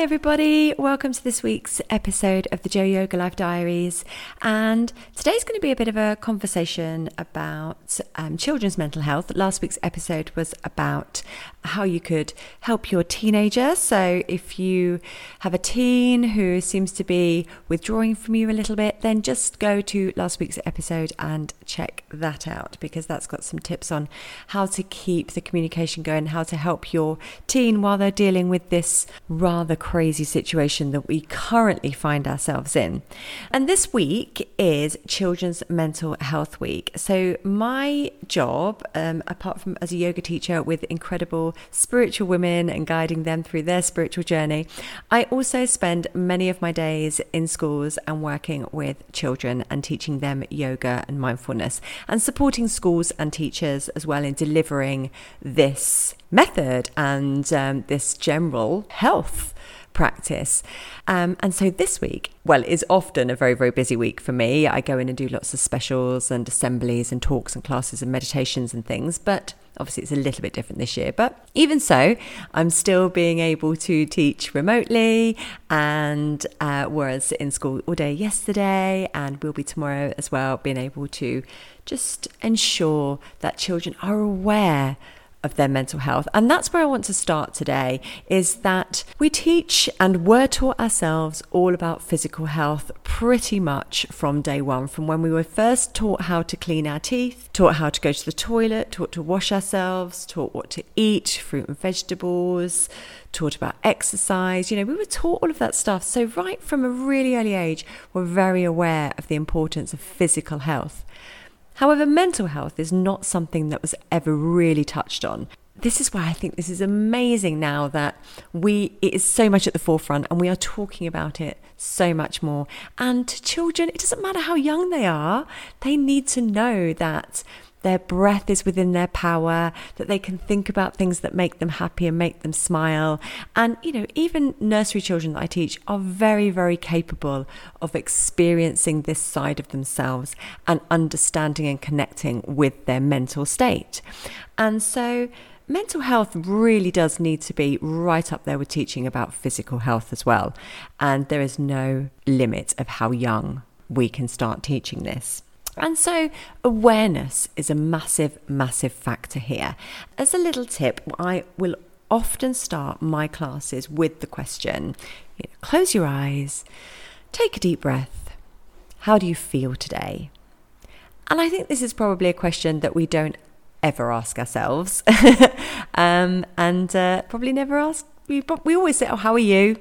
Everybody. Welcome to this week's episode of the Jo Yoga Life Diaries. And today's going to be a bit of a conversation about um, children's mental health. Last week's episode was about how you could help your teenager. So, if you have a teen who seems to be withdrawing from you a little bit, then just go to last week's episode and check that out because that's got some tips on how to keep the communication going, how to help your teen while they're dealing with this rather crazy situation that we currently find ourselves in. And this week is Children's Mental Health Week. So, my job, um, apart from as a yoga teacher with incredible spiritual women and guiding them through their spiritual journey. I also spend many of my days in schools and working with children and teaching them yoga and mindfulness and supporting schools and teachers as well in delivering this method and um, this general health practice. Um, and so this week, well, is often a very, very busy week for me. I go in and do lots of specials and assemblies and talks and classes and meditations and things. But Obviously, it's a little bit different this year, but even so, I'm still being able to teach remotely and uh, was in school all day yesterday and will be tomorrow as well, being able to just ensure that children are aware of their mental health. And that's where I want to start today is that we teach and were taught ourselves all about physical health pretty much from day one, from when we were first taught how to clean our teeth, taught how to go to the toilet, taught to wash ourselves, taught what to eat, fruit and vegetables, taught about exercise. You know, we were taught all of that stuff. So, right from a really early age, we're very aware of the importance of physical health. However, mental health is not something that was ever really touched on. This is why I think this is amazing now that we it is so much at the forefront and we are talking about it so much more. And to children, it doesn't matter how young they are, they need to know that their breath is within their power, that they can think about things that make them happy and make them smile. And, you know, even nursery children that I teach are very, very capable of experiencing this side of themselves and understanding and connecting with their mental state. And so, mental health really does need to be right up there with teaching about physical health as well. And there is no limit of how young we can start teaching this. And so, awareness is a massive, massive factor here. As a little tip, I will often start my classes with the question you know, close your eyes, take a deep breath. How do you feel today? And I think this is probably a question that we don't ever ask ourselves, um, and uh, probably never ask. We, we always say, Oh, how are you?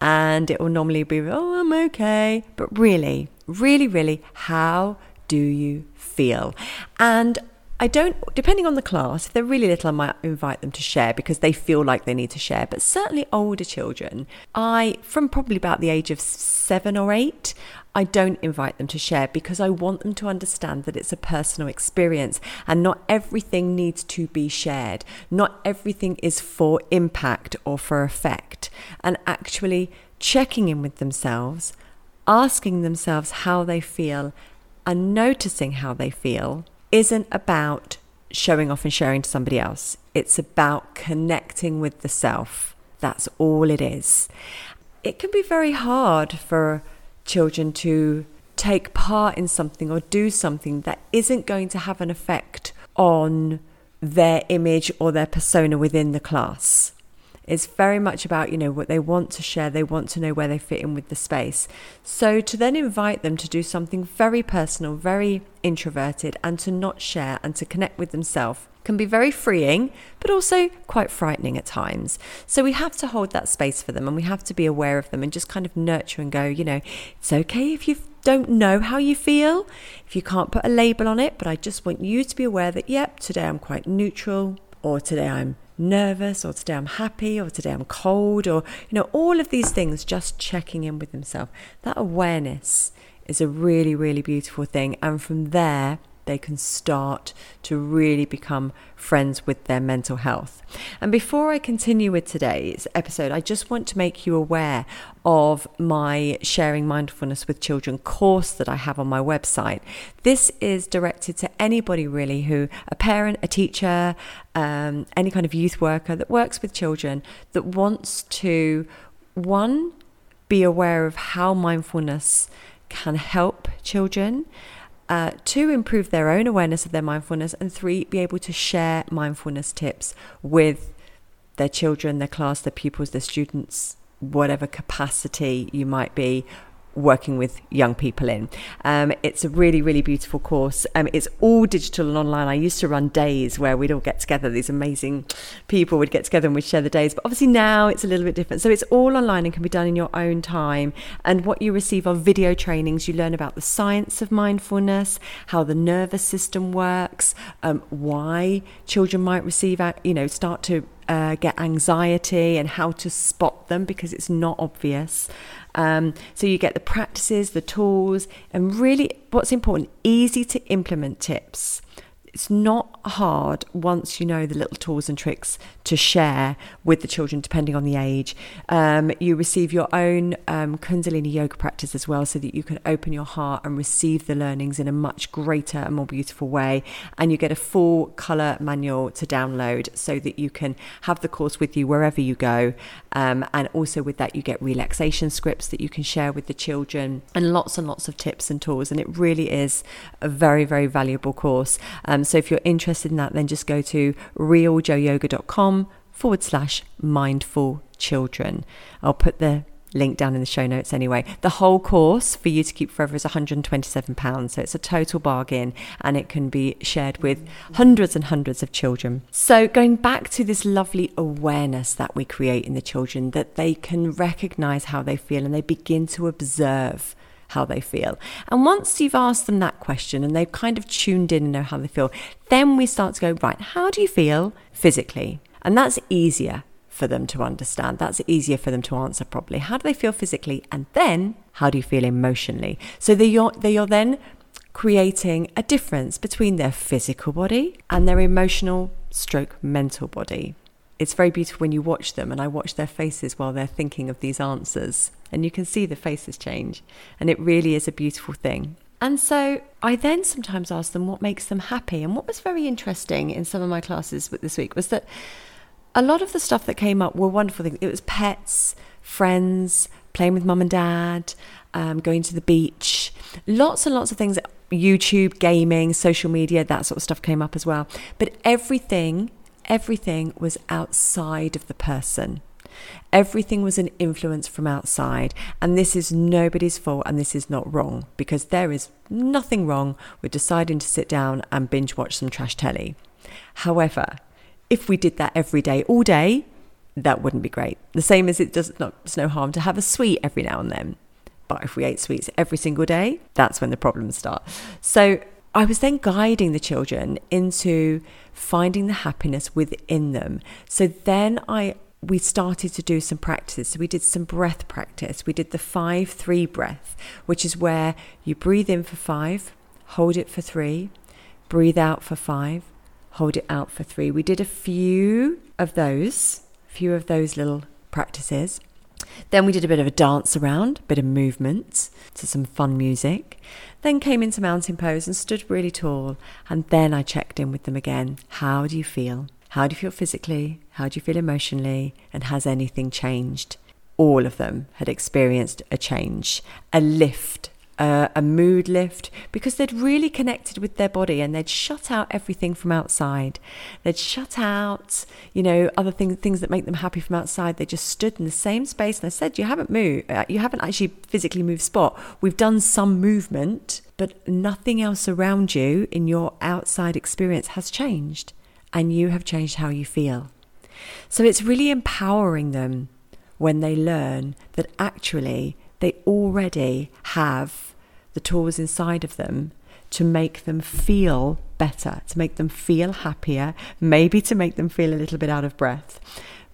And it will normally be, Oh, I'm okay. But really, really, really, how do you feel? And I don't, depending on the class, if they're really little, I might invite them to share because they feel like they need to share. But certainly older children, I, from probably about the age of seven or eight, I don't invite them to share because I want them to understand that it's a personal experience and not everything needs to be shared. Not everything is for impact or for effect. And actually checking in with themselves, asking themselves how they feel, and noticing how they feel isn't about showing off and sharing to somebody else. It's about connecting with the self. That's all it is. It can be very hard for children to take part in something or do something that isn't going to have an effect on their image or their persona within the class. It's very much about, you know, what they want to share. They want to know where they fit in with the space. So to then invite them to do something very personal, very introverted, and to not share and to connect with themselves can be very freeing, but also quite frightening at times. So we have to hold that space for them and we have to be aware of them and just kind of nurture and go, you know, it's okay if you don't know how you feel, if you can't put a label on it, but I just want you to be aware that, yep, today I'm quite neutral, or today I'm nervous or today I'm happy or today I'm cold or you know all of these things just checking in with themselves. that awareness is a really really beautiful thing and from there they can start to really become friends with their mental health. And before I continue with today's episode, I just want to make you aware of my Sharing Mindfulness with Children course that I have on my website. This is directed to anybody really who, a parent, a teacher, um, any kind of youth worker that works with children that wants to one, be aware of how mindfulness can help children. Uh, two, improve their own awareness of their mindfulness. And three, be able to share mindfulness tips with their children, their class, their pupils, their students, whatever capacity you might be working with young people in. Um, it's a really, really beautiful course. Um, it's all digital and online. I used to run days where we'd all get together. These amazing people would get together and we'd share the days. But obviously now it's a little bit different. So it's all online and can be done in your own time. And what you receive are video trainings. You learn about the science of mindfulness, how the nervous system works, um, why children might receive, you know, start to uh, get anxiety and how to spot them because it's not obvious. Um, so you get the practices, the tools, and really what's important easy to implement tips it's not hard once you know the little tools and tricks to share with the children, depending on the age. Um, you receive your own um, Kundalini yoga practice as well, so that you can open your heart and receive the learnings in a much greater and more beautiful way. And you get a full color manual to download so that you can have the course with you wherever you go. Um, and also, with that, you get relaxation scripts that you can share with the children and lots and lots of tips and tools. And it really is a very, very valuable course. Um, so if you're interested in that, then just go to realjoyoga.com forward slash mindful children. I'll put the link down in the show notes anyway. The whole course for you to keep forever is £127. So it's a total bargain and it can be shared with hundreds and hundreds of children. So going back to this lovely awareness that we create in the children, that they can recognize how they feel and they begin to observe how they feel. And once you've asked them that question and they've kind of tuned in and know how they feel, then we start to go, right, how do you feel physically? And that's easier for them to understand. That's easier for them to answer properly. How do they feel physically? And then how do you feel emotionally? So they are, they are then creating a difference between their physical body and their emotional stroke mental body it's very beautiful when you watch them and I watch their faces while they're thinking of these answers and you can see the faces change and it really is a beautiful thing. And so I then sometimes ask them what makes them happy. And what was very interesting in some of my classes this week was that a lot of the stuff that came up were wonderful things. It was pets, friends, playing with mum and dad, um, going to the beach, lots and lots of things. YouTube, gaming, social media, that sort of stuff came up as well. But everything everything was outside of the person. Everything was an influence from outside, and this is nobody's fault and this is not wrong because there is nothing wrong with deciding to sit down and binge watch some trash telly. However, if we did that every day, all day, that wouldn't be great. The same as it does not, it's no harm to have a sweet every now and then. But if we ate sweets every single day, that's when the problems start. So I was then guiding the children into finding the happiness within them. So then I we started to do some practice. So we did some breath practice. We did the 5 3 breath, which is where you breathe in for 5, hold it for 3, breathe out for 5, hold it out for 3. We did a few of those, a few of those little practices. Then we did a bit of a dance around, a bit of movement to some fun music. Then came into mountain pose and stood really tall. And then I checked in with them again. How do you feel? How do you feel physically? How do you feel emotionally? And has anything changed? All of them had experienced a change, a lift a mood lift because they'd really connected with their body and they'd shut out everything from outside. They'd shut out, you know, other things things that make them happy from outside. They just stood in the same space and I said, "You haven't moved. Uh, you haven't actually physically moved spot. We've done some movement, but nothing else around you in your outside experience has changed, and you have changed how you feel." So it's really empowering them when they learn that actually they already have the tools inside of them to make them feel better, to make them feel happier, maybe to make them feel a little bit out of breath.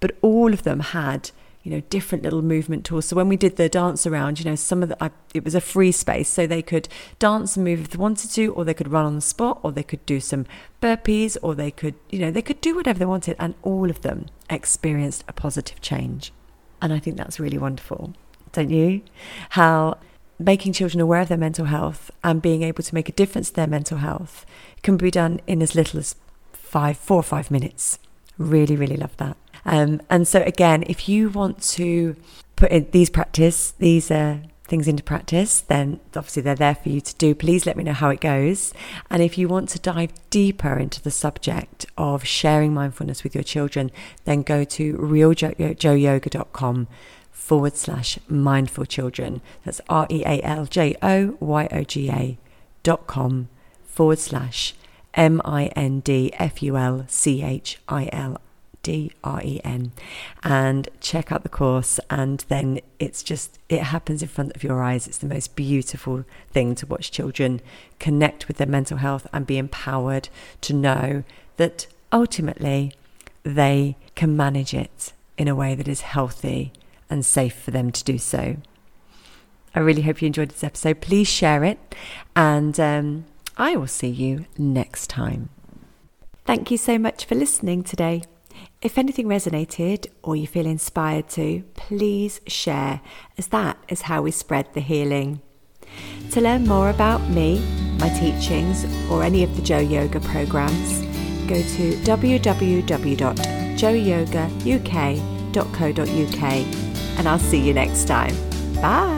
But all of them had, you know, different little movement tools. So when we did the dance around, you know, some of the, I, it was a free space, so they could dance and move if they wanted to, or they could run on the spot, or they could do some burpees, or they could, you know, they could do whatever they wanted, and all of them experienced a positive change. And I think that's really wonderful don't you? How making children aware of their mental health and being able to make a difference to their mental health can be done in as little as five, four or five minutes. Really, really love that. Um, and so, again, if you want to put these practice, these uh, things into practice, then obviously they're there for you to do. Please let me know how it goes. And if you want to dive deeper into the subject of sharing mindfulness with your children, then go to realjoyoga.com forward slash mindful children. That's R E A L J O Y O G A dot com forward slash M I N D F U L C H I L D R E N and check out the course. And then it's just, it happens in front of your eyes. It's the most beautiful thing to watch children connect with their mental health and be empowered to know that ultimately they can manage it in a way that is healthy and safe for them to do so. I really hope you enjoyed this episode. Please share it, and um, I will see you next time. Thank you so much for listening today. If anything resonated or you feel inspired to, please share, as that is how we spread the healing. To learn more about me, my teachings, or any of the Jo Yoga programs, go to www.joeyogauk.co.uk and I'll see you next time. Bye.